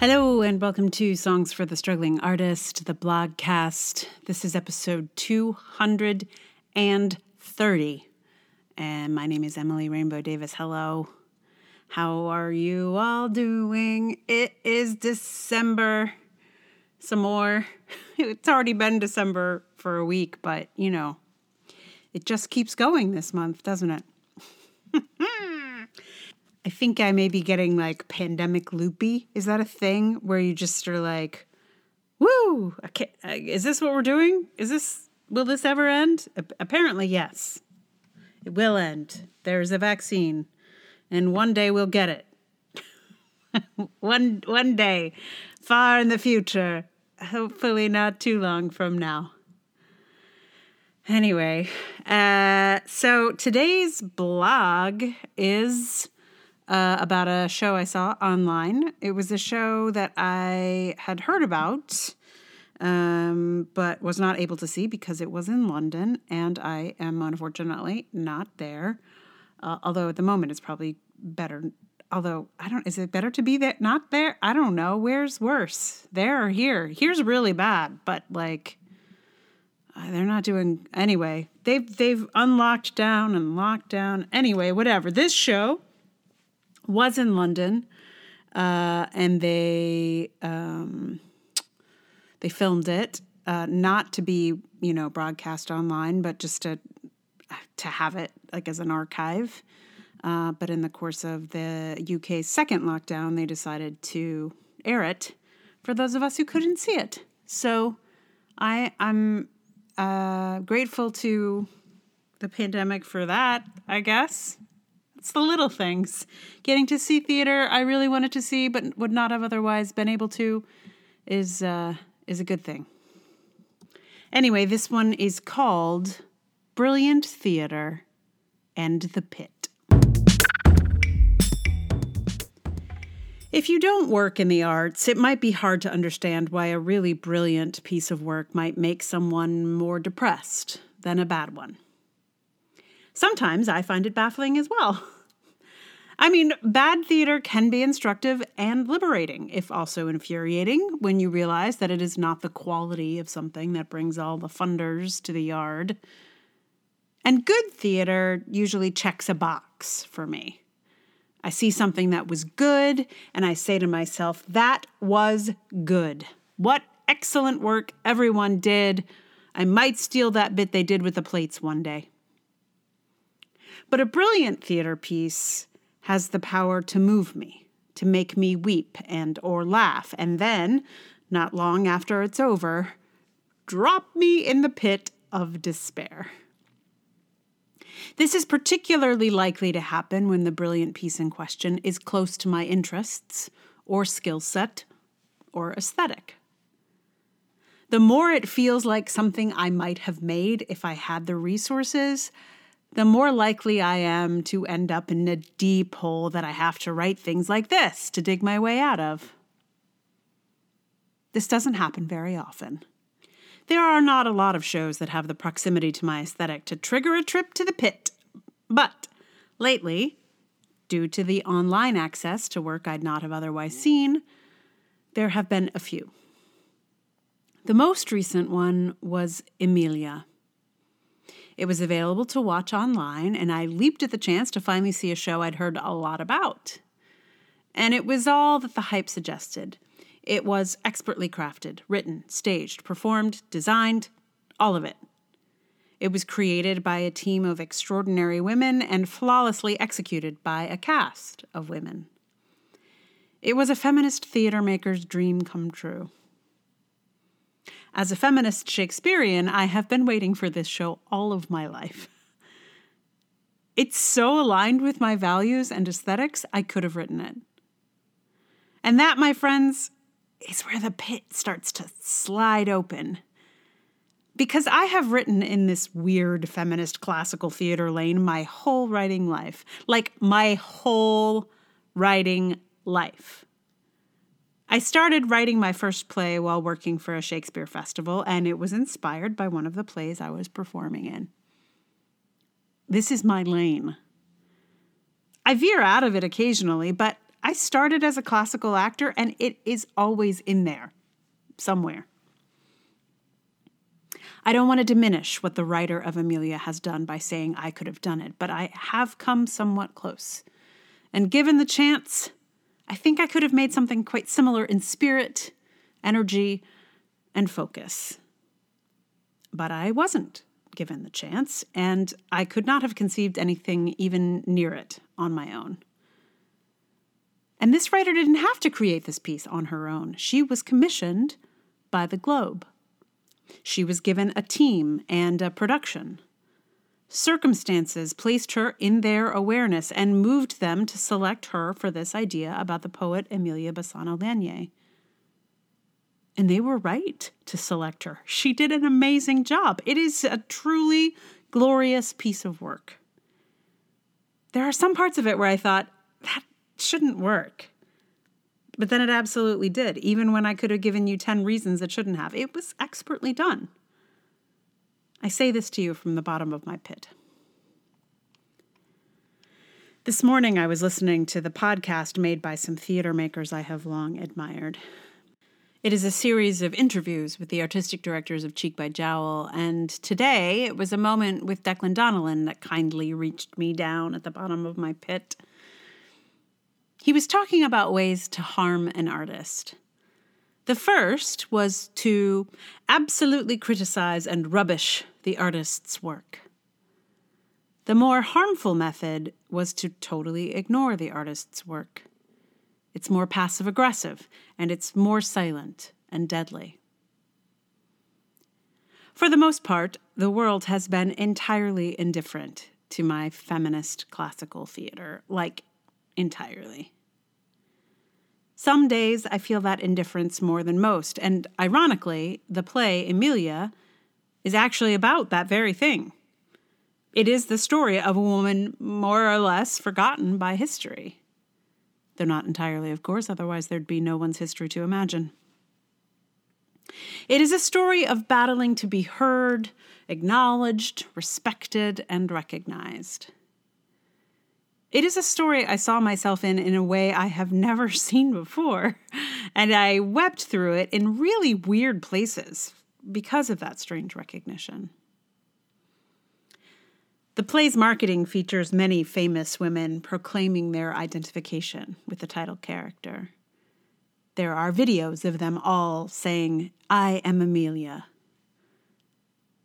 Hello, and welcome to Songs for the Struggling Artist, the blogcast. This is episode 230. And my name is Emily Rainbow Davis. Hello. How are you all doing? It is December. Some more. It's already been December for a week, but you know, it just keeps going this month, doesn't it? I think I may be getting like pandemic loopy. Is that a thing where you just are like, woo, uh, is this what we're doing? Is this, will this ever end? apparently, yes. It will end. There's a vaccine, and one day we'll get it. one, one day, far in the future, hopefully not too long from now. Anyway, uh, so today's blog is uh, about a show I saw online. It was a show that I had heard about, um, but was not able to see because it was in London, and I am unfortunately not there. Uh, although at the moment it's probably better. Although I don't, is it better to be there, not there? I don't know. Where's worse, there or here? Here's really bad, but like uh, they're not doing anyway. They've they've unlocked down and locked down. Anyway, whatever. This show was in London, uh, and they um, they filmed it uh, not to be you know broadcast online, but just to to have it like as an archive. Uh, but in the course of the UK's second lockdown, they decided to air it for those of us who couldn't see it. So I I'm uh, grateful to the pandemic for that, I guess. It's the little things. Getting to see theater I really wanted to see but would not have otherwise been able to is uh, is a good thing. Anyway, this one is called Brilliant Theater and the Pit. If you don't work in the arts, it might be hard to understand why a really brilliant piece of work might make someone more depressed than a bad one. Sometimes I find it baffling as well. I mean, bad theater can be instructive and liberating, if also infuriating, when you realize that it is not the quality of something that brings all the funders to the yard. And good theater usually checks a box for me. I see something that was good, and I say to myself, that was good. What excellent work everyone did. I might steal that bit they did with the plates one day. But a brilliant theater piece has the power to move me, to make me weep and or laugh, and then, not long after it's over, drop me in the pit of despair. This is particularly likely to happen when the brilliant piece in question is close to my interests or skill set or aesthetic. The more it feels like something I might have made if I had the resources, the more likely I am to end up in a deep hole that I have to write things like this to dig my way out of. This doesn't happen very often. There are not a lot of shows that have the proximity to my aesthetic to trigger a trip to the pit. But lately, due to the online access to work I'd not have otherwise seen, there have been a few. The most recent one was Emilia it was available to watch online, and I leaped at the chance to finally see a show I'd heard a lot about. And it was all that the hype suggested. It was expertly crafted, written, staged, performed, designed, all of it. It was created by a team of extraordinary women and flawlessly executed by a cast of women. It was a feminist theater maker's dream come true. As a feminist Shakespearean, I have been waiting for this show all of my life. It's so aligned with my values and aesthetics, I could have written it. And that, my friends, is where the pit starts to slide open. Because I have written in this weird feminist classical theater lane my whole writing life. Like my whole writing life. I started writing my first play while working for a Shakespeare festival, and it was inspired by one of the plays I was performing in. This is my lane. I veer out of it occasionally, but I started as a classical actor and it is always in there somewhere. I don't want to diminish what the writer of Emilia has done by saying I could have done it, but I have come somewhat close. And given the chance, I think I could have made something quite similar in spirit, energy, and focus. But I wasn't given the chance, and I could not have conceived anything even near it on my own. And this writer didn't have to create this piece on her own. She was commissioned by the Globe. She was given a team and a production. Circumstances placed her in their awareness and moved them to select her for this idea about the poet Emilia Bassano Lanier. And they were right to select her. She did an amazing job. It is a truly glorious piece of work. There are some parts of it where I thought, that shouldn't work. But then it absolutely did, even when I could have given you 10 reasons it shouldn't have. It was expertly done. I say this to you from the bottom of my pit. This morning, I was listening to the podcast made by some theater makers I have long admired. It is a series of interviews with the artistic directors of Cheek by Jowl, and today it was a moment with Declan Donnellan that kindly reached me down at the bottom of my pit. He was talking about ways to harm an artist. The first was to absolutely criticize and rubbish the artist's work. The more harmful method was to totally ignore the artist's work. It's more passive aggressive and it's more silent and deadly. For the most part, the world has been entirely indifferent to my feminist classical theater, like entirely. Some days I feel that indifference more than most, and ironically, the play Emilia is actually about that very thing. It is the story of a woman more or less forgotten by history. Though not entirely, of course, otherwise there'd be no one's history to imagine. It is a story of battling to be heard, acknowledged, respected, and recognized. It is a story I saw myself in in a way I have never seen before, and I wept through it in really weird places because of that strange recognition. The play's marketing features many famous women proclaiming their identification with the title character. There are videos of them all saying, I am Emilia.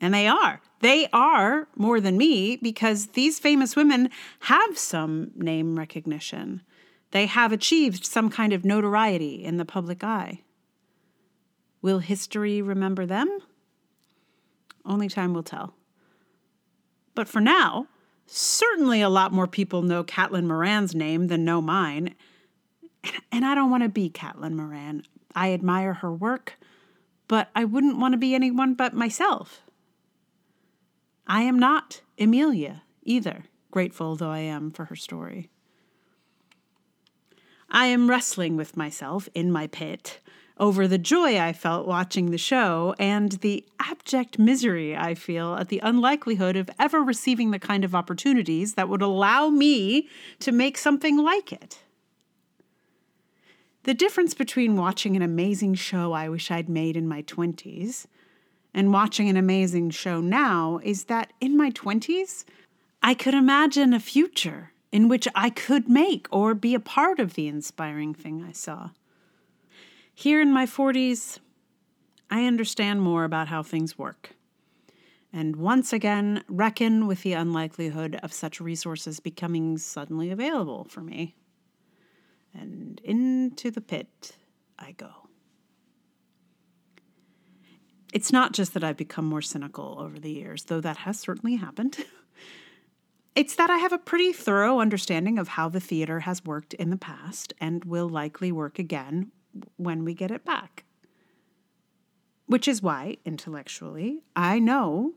And they are. They are more than me because these famous women have some name recognition. They have achieved some kind of notoriety in the public eye. Will history remember them? Only time will tell. But for now, certainly a lot more people know Caitlin Moran's name than know mine. And I don't want to be Caitlin Moran. I admire her work, but I wouldn't want to be anyone but myself. I am not Emilia either, grateful though I am for her story. I am wrestling with myself in my pit over the joy I felt watching the show and the abject misery I feel at the unlikelihood of ever receiving the kind of opportunities that would allow me to make something like it. The difference between watching an amazing show I wish I'd made in my 20s and watching an amazing show now is that in my 20s, I could imagine a future in which I could make or be a part of the inspiring thing I saw. Here in my 40s, I understand more about how things work. And once again, reckon with the unlikelihood of such resources becoming suddenly available for me. And into the pit I go. It's not just that I've become more cynical over the years, though that has certainly happened. It's that I have a pretty thorough understanding of how the theater has worked in the past and will likely work again when we get it back. Which is why, intellectually, I know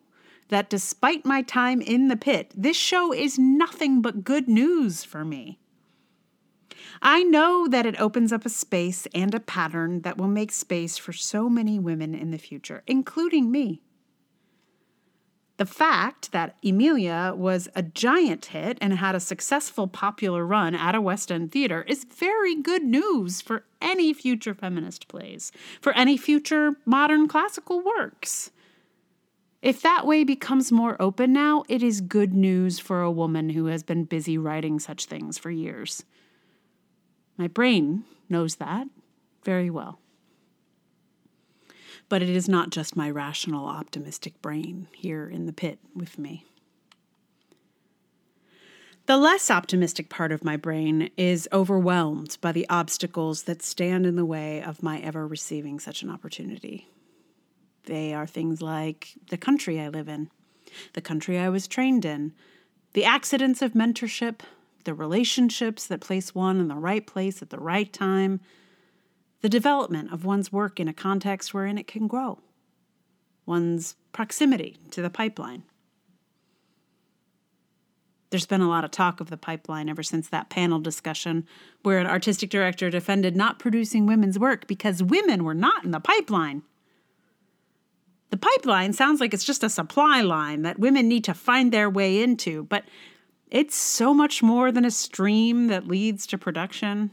that despite my time in the pit, this show is nothing but good news for me. I know that it opens up a space and a pattern that will make space for so many women in the future, including me. The fact that Emilia was a giant hit and had a successful popular run at a West End theater is very good news for any future feminist plays, for any future modern classical works. If that way becomes more open now, it is good news for a woman who has been busy writing such things for years. My brain knows that very well. But it is not just my rational, optimistic brain here in the pit with me. The less optimistic part of my brain is overwhelmed by the obstacles that stand in the way of my ever receiving such an opportunity. They are things like the country I live in, the country I was trained in, the accidents of mentorship, the relationships that place one in the right place at the right time, the development of one's work in a context wherein it can grow, one's proximity to the pipeline. There's been a lot of talk of the pipeline ever since that panel discussion where an artistic director defended not producing women's work because women were not in the pipeline. The pipeline sounds like it's just a supply line that women need to find their way into, but it's so much more than a stream that leads to production.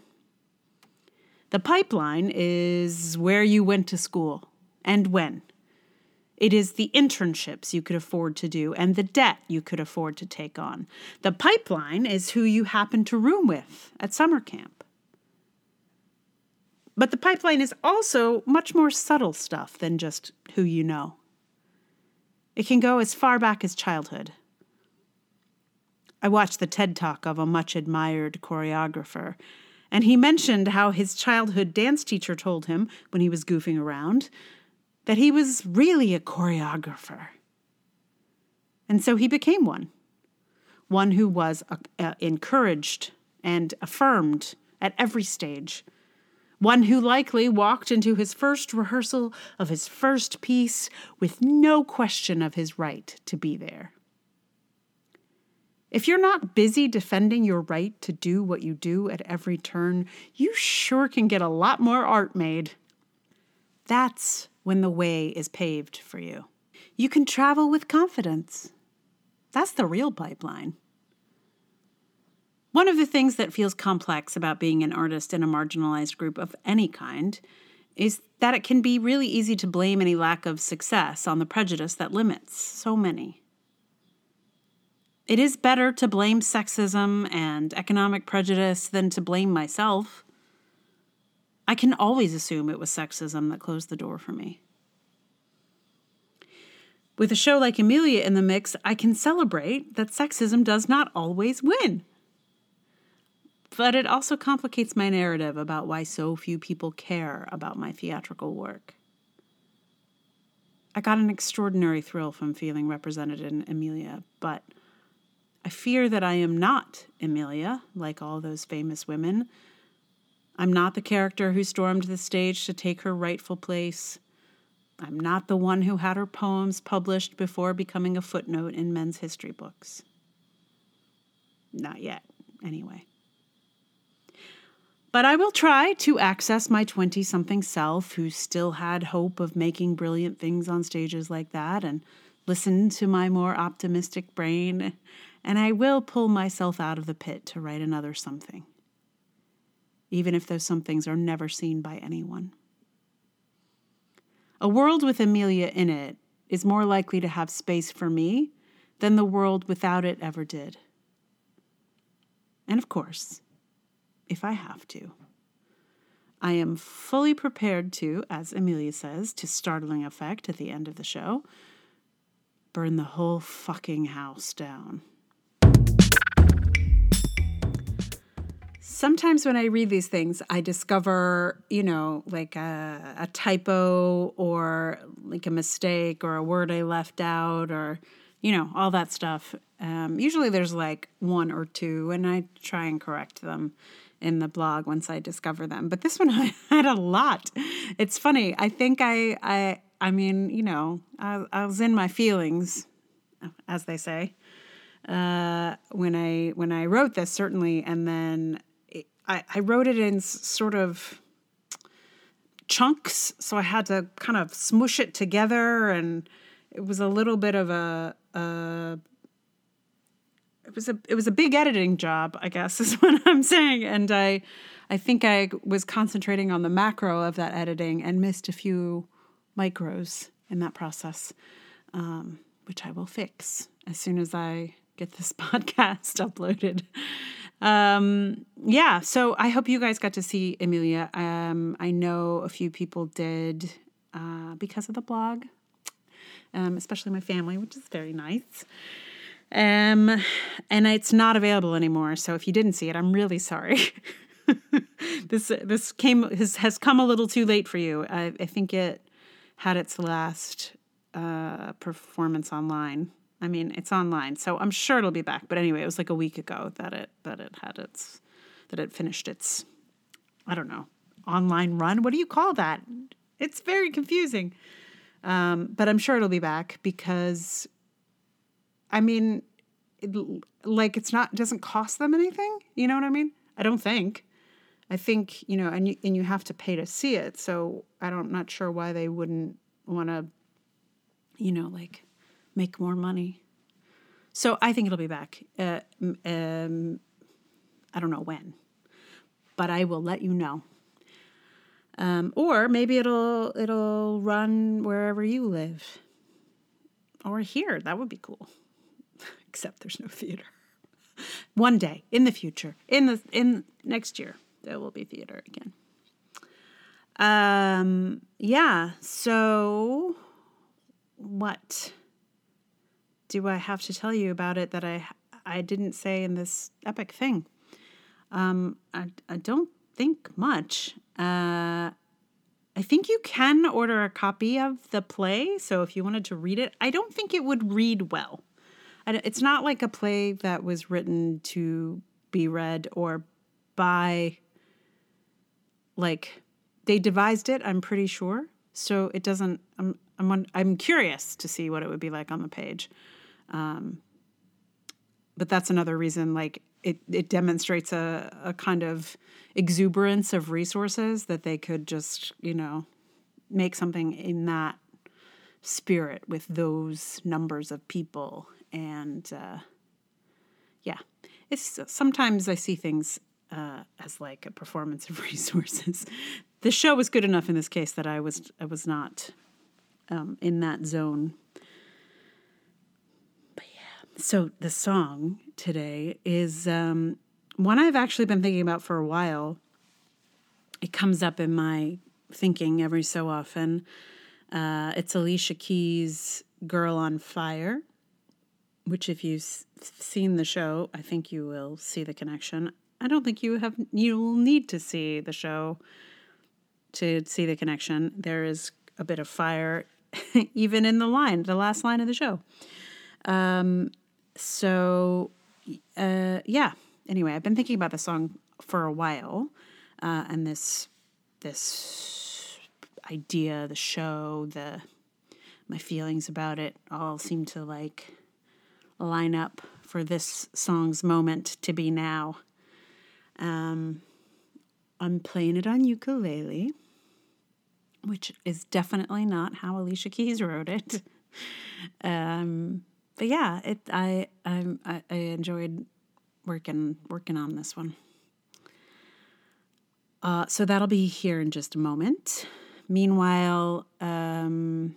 The pipeline is where you went to school and when. It is the internships you could afford to do and the debt you could afford to take on. The pipeline is who you happen to room with at summer camp. But the pipeline is also much more subtle stuff than just who you know. It can go as far back as childhood. I watched the TED talk of a much admired choreographer and he mentioned how his childhood dance teacher told him when he was goofing around that he was really a choreographer. And so he became one, one who was uh, uh, encouraged and affirmed at every stage, one who likely walked into his first rehearsal of his first piece with no question of his right to be there. If you're not busy defending your right to do what you do at every turn, you sure can get a lot more art made. That's when the way is paved for you. You can travel with confidence. That's the real pipeline. One of the things that feels complex about being an artist in a marginalized group of any kind is that it can be really easy to blame any lack of success on the prejudice that limits so many. It is better to blame sexism and economic prejudice than to blame myself. I can always assume it was sexism that closed the door for me. With a show like Emilia in the mix, I can celebrate that sexism does not always win. But it also complicates my narrative about why so few people care about my theatrical work. I got an extraordinary thrill from feeling represented in Emilia, but I fear that I am not Emilia, like all those famous women. I'm not the character who stormed the stage to take her rightful place. I'm not the one who had her poems published before becoming a footnote in men's history books. Not yet, anyway. But I will try to access my 20 something self who still had hope of making brilliant things on stages like that and listen to my more optimistic brain and I will pull myself out of the pit to write another something, even if those somethings are never seen by anyone. A world with Emilia in it is more likely to have space for me than the world without it ever did. And of course, if I have to, I am fully prepared to, as Emilia says, to startling effect at the end of the show, burn the whole fucking house down. Sometimes when I read these things, I discover, you know, like a, a, typo or like a mistake or a word I left out or, you know, all that stuff. Um, usually there's like one or two, and I try and correct them in the blog once I discover them. But this one I had a lot. It's funny. I think I, I, I mean, you know, I, I was in my feelings, as they say uh, when I when I wrote this certainly, and then I, I wrote it in sort of chunks, so I had to kind of smush it together, and it was a little bit of a a it was a it was a big editing job, I guess is what I'm saying, and I I think I was concentrating on the macro of that editing and missed a few micros in that process, um, which I will fix as soon as I get this podcast uploaded. Um, yeah, so I hope you guys got to see Emilia. Um, I know a few people did uh, because of the blog, um, especially my family, which is very nice. Um, and it's not available anymore. So if you didn't see it, I'm really sorry. this this came has has come a little too late for you. I, I think it had its last uh, performance online. I mean, it's online, so I'm sure it'll be back. But anyway, it was like a week ago that it that it had its that it finished its I don't know online run. What do you call that? It's very confusing. Um, but I'm sure it'll be back because, I mean, it, like it's not doesn't cost them anything. You know what I mean? I don't think. I think you know, and you and you have to pay to see it. So I don't, not sure why they wouldn't want to, you know, like make more money. So I think it'll be back. Uh, um, I don't know when, but I will let you know. Um, or maybe it'll it'll run wherever you live, or here. That would be cool. Except there's no theater. One day in the future, in the in next year, there will be theater again. Um, yeah. So, what do I have to tell you about it that I I didn't say in this epic thing? Um, I I don't think much. Uh, I think you can order a copy of the play. So if you wanted to read it, I don't think it would read well. It's not like a play that was written to be read or by, like, they devised it, I'm pretty sure. So it doesn't, I'm, I'm, I'm curious to see what it would be like on the page. Um, but that's another reason, like, it, it demonstrates a, a kind of exuberance of resources that they could just, you know, make something in that spirit with those numbers of people. And uh, yeah, it's sometimes I see things uh, as like a performance of resources. the show was good enough in this case that I was I was not um, in that zone so the song today is um, one I've actually been thinking about for a while. It comes up in my thinking every so often. Uh, it's Alicia Keys' "Girl on Fire," which, if you've seen the show, I think you will see the connection. I don't think you have. You will need to see the show to see the connection. There is a bit of fire, even in the line, the last line of the show. Um, so uh, yeah. Anyway, I've been thinking about the song for a while, uh, and this this idea, the show, the my feelings about it all seem to like line up for this song's moment to be now. Um, I'm playing it on ukulele, which is definitely not how Alicia Keys wrote it. Um, but yeah, it I I I enjoyed working working on this one. Uh, so that'll be here in just a moment. Meanwhile, um,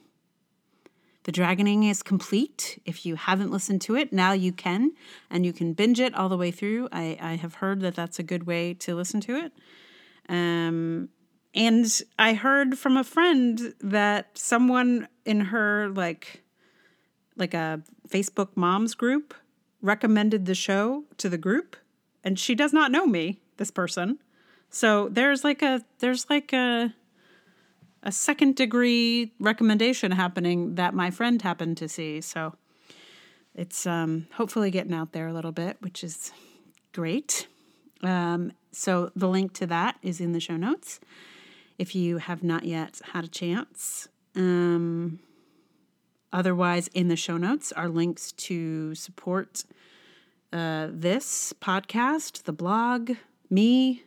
the Dragoning is complete. If you haven't listened to it, now you can, and you can binge it all the way through. I, I have heard that that's a good way to listen to it. Um, and I heard from a friend that someone in her like like a Facebook moms group recommended the show to the group and she does not know me, this person. So there's like a there's like a a second degree recommendation happening that my friend happened to see. So it's um, hopefully getting out there a little bit, which is great. Um, so the link to that is in the show notes if you have not yet had a chance. Um, Otherwise, in the show notes are links to support uh, this podcast, the blog, me.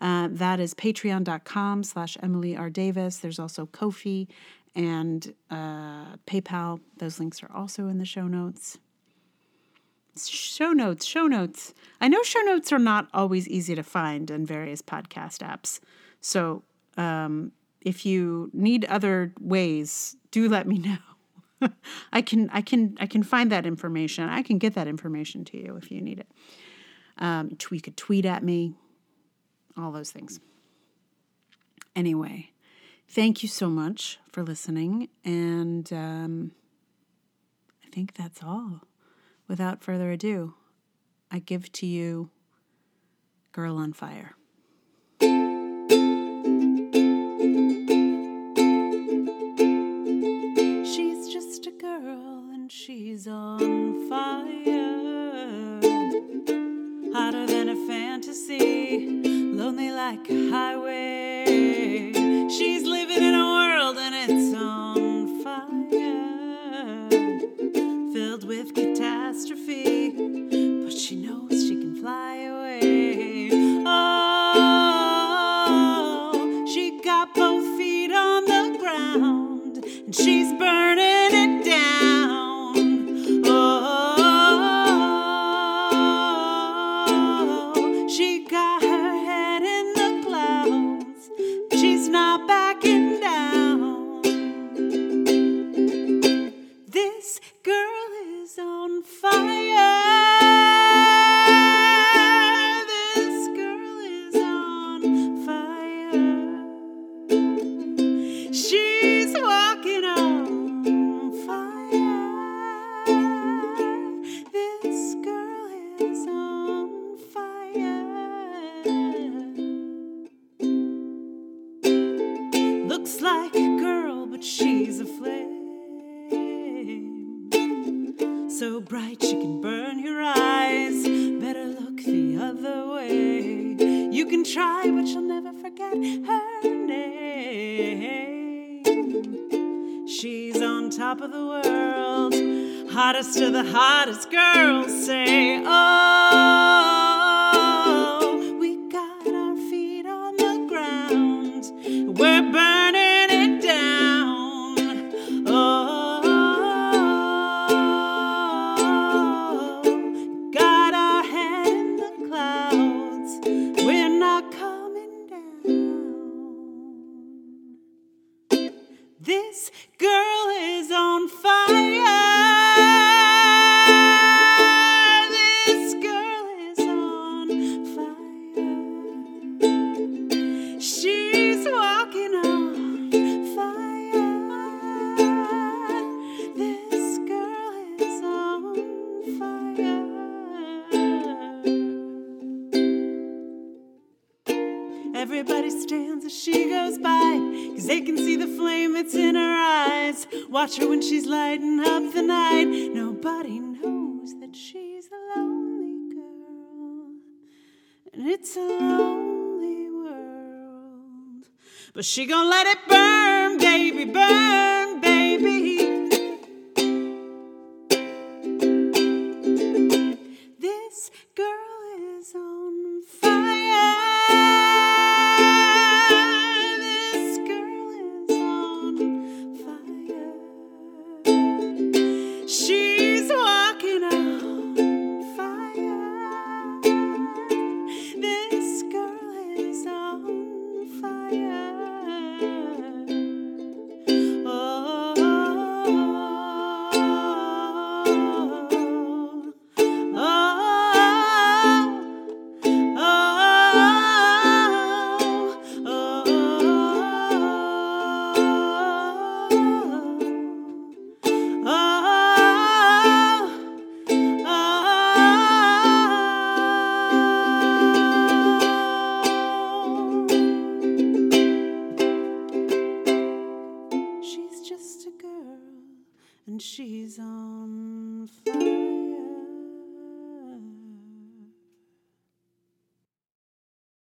Uh, that is patreon.com slash Emily R. Davis. There's also Ko-fi and uh, PayPal. Those links are also in the show notes. Show notes, show notes. I know show notes are not always easy to find in various podcast apps. So um, if you need other ways, do let me know. I can I can I can find that information. I can get that information to you if you need it. Um, you could tweet at me, all those things. Anyway, thank you so much for listening, and um, I think that's all. Without further ado, I give to you Girl on Fire. Like a highway. Everybody stands as she goes by, cause they can see the flame that's in her eyes. Watch her when she's lighting up the night. Nobody knows that she's a lonely girl. And it's a lonely world. But she gon' let it burn, baby, burn,